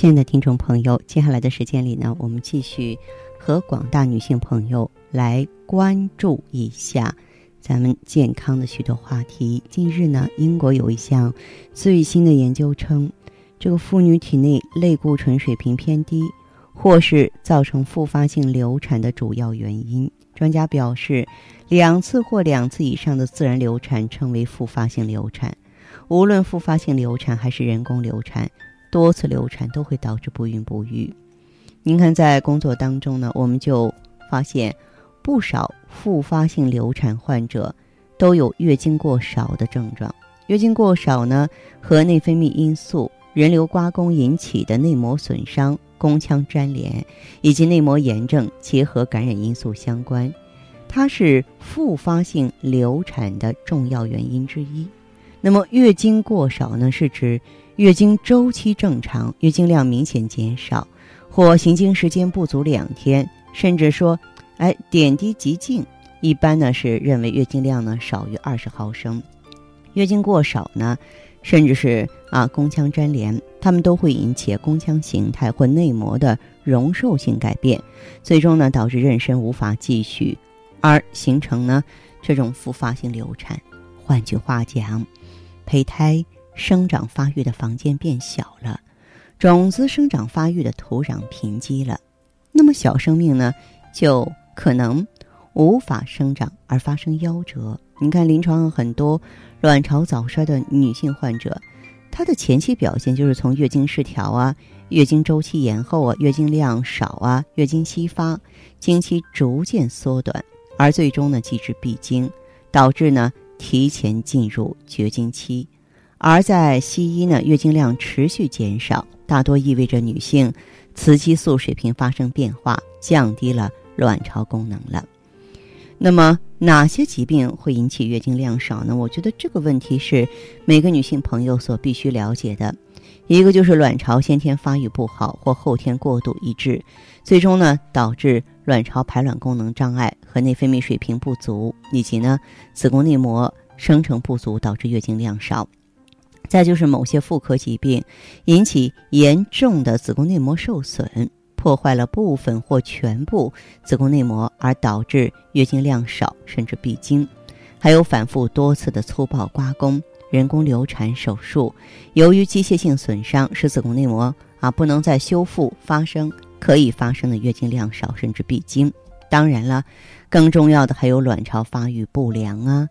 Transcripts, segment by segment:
亲爱的听众朋友，接下来的时间里呢，我们继续和广大女性朋友来关注一下咱们健康的许多话题。近日呢，英国有一项最新的研究称，这个妇女体内类固醇水平偏低，或是造成复发性流产的主要原因。专家表示，两次或两次以上的自然流产称为复发性流产。无论复发性流产还是人工流产。多次流产都会导致不孕不育。您看，在工作当中呢，我们就发现不少复发性流产患者都有月经过少的症状。月经过少呢，和内分泌因素、人流刮宫引起的内膜损伤、宫腔粘连以及内膜炎症结合感染因素相关，它是复发性流产的重要原因之一。那么，月经过少呢，是指月经周期正常，月经量明显减少，或行经时间不足两天，甚至说，哎，点滴极静，一般呢是认为月经量呢少于二十毫升。月经过少呢，甚至是啊宫腔粘连，它们都会引起宫腔形态或内膜的容受性改变，最终呢导致妊娠无法继续，而形成呢这种复发性流产。换句话讲，胚胎。生长发育的房间变小了，种子生长发育的土壤贫瘠了，那么小生命呢，就可能无法生长而发生夭折。你看，临床上很多卵巢早衰的女性患者，她的前期表现就是从月经失调啊、月经周期延后啊、月经量少啊、月经稀发，经期逐渐缩短，而最终呢，继至闭经，导致呢提前进入绝经期。而在西医呢，月经量持续减少，大多意味着女性雌激素水平发生变化，降低了卵巢功能了。那么哪些疾病会引起月经量少呢？我觉得这个问题是每个女性朋友所必须了解的。一个就是卵巢先天发育不好或后天过度抑制，最终呢导致卵巢排卵功能障碍和内分泌水平不足，以及呢子宫内膜生成不足，导致月经量少。再就是某些妇科疾病引起严重的子宫内膜受损，破坏了部分或全部子宫内膜，而导致月经量少甚至闭经；还有反复多次的粗暴刮宫、人工流产手术，由于机械性损伤使子宫内膜啊不能再修复，发生可以发生的月经量少甚至闭经。当然了，更重要的还有卵巢发育不良啊。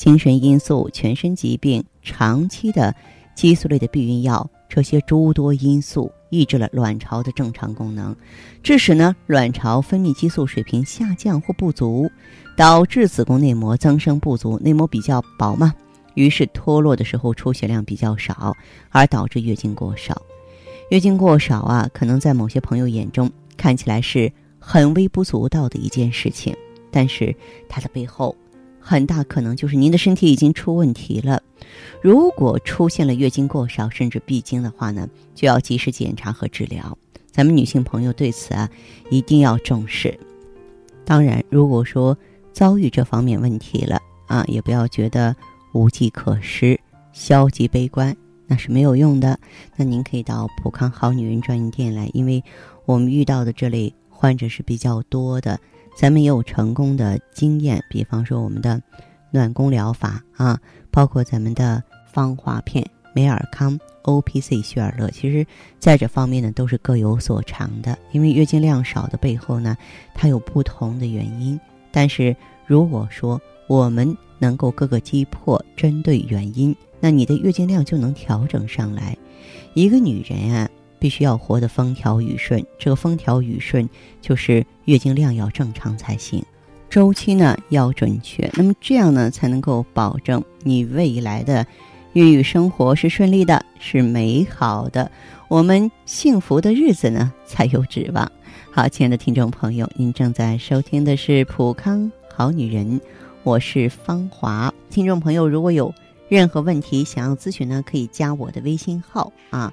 精神因素、全身疾病、长期的激素类的避孕药，这些诸多因素抑制了卵巢的正常功能，致使呢卵巢分泌激素水平下降或不足，导致子宫内膜增生不足，内膜比较薄嘛，于是脱落的时候出血量比较少，而导致月经过少。月经过少啊，可能在某些朋友眼中看起来是很微不足道的一件事情，但是它的背后。很大可能就是您的身体已经出问题了。如果出现了月经过少甚至闭经的话呢，就要及时检查和治疗。咱们女性朋友对此啊一定要重视。当然，如果说遭遇这方面问题了啊，也不要觉得无计可施、消极悲观，那是没有用的。那您可以到普康好女人专营店来，因为我们遇到的这类患者是比较多的。咱们也有成功的经验，比方说我们的暖宫疗法啊，包括咱们的芳华片、美尔康、O P C、血尔乐，其实在这方面呢都是各有所长的。因为月经量少的背后呢，它有不同的原因。但是如果说我们能够各个击破，针对原因，那你的月经量就能调整上来。一个女人啊。必须要活得风调雨顺，这个风调雨顺就是月经量要正常才行，周期呢要准确，那么这样呢才能够保证你未来的孕育生活是顺利的，是美好的，我们幸福的日子呢才有指望。好，亲爱的听众朋友，您正在收听的是《普康好女人》，我是芳华。听众朋友，如果有任何问题想要咨询呢，可以加我的微信号啊，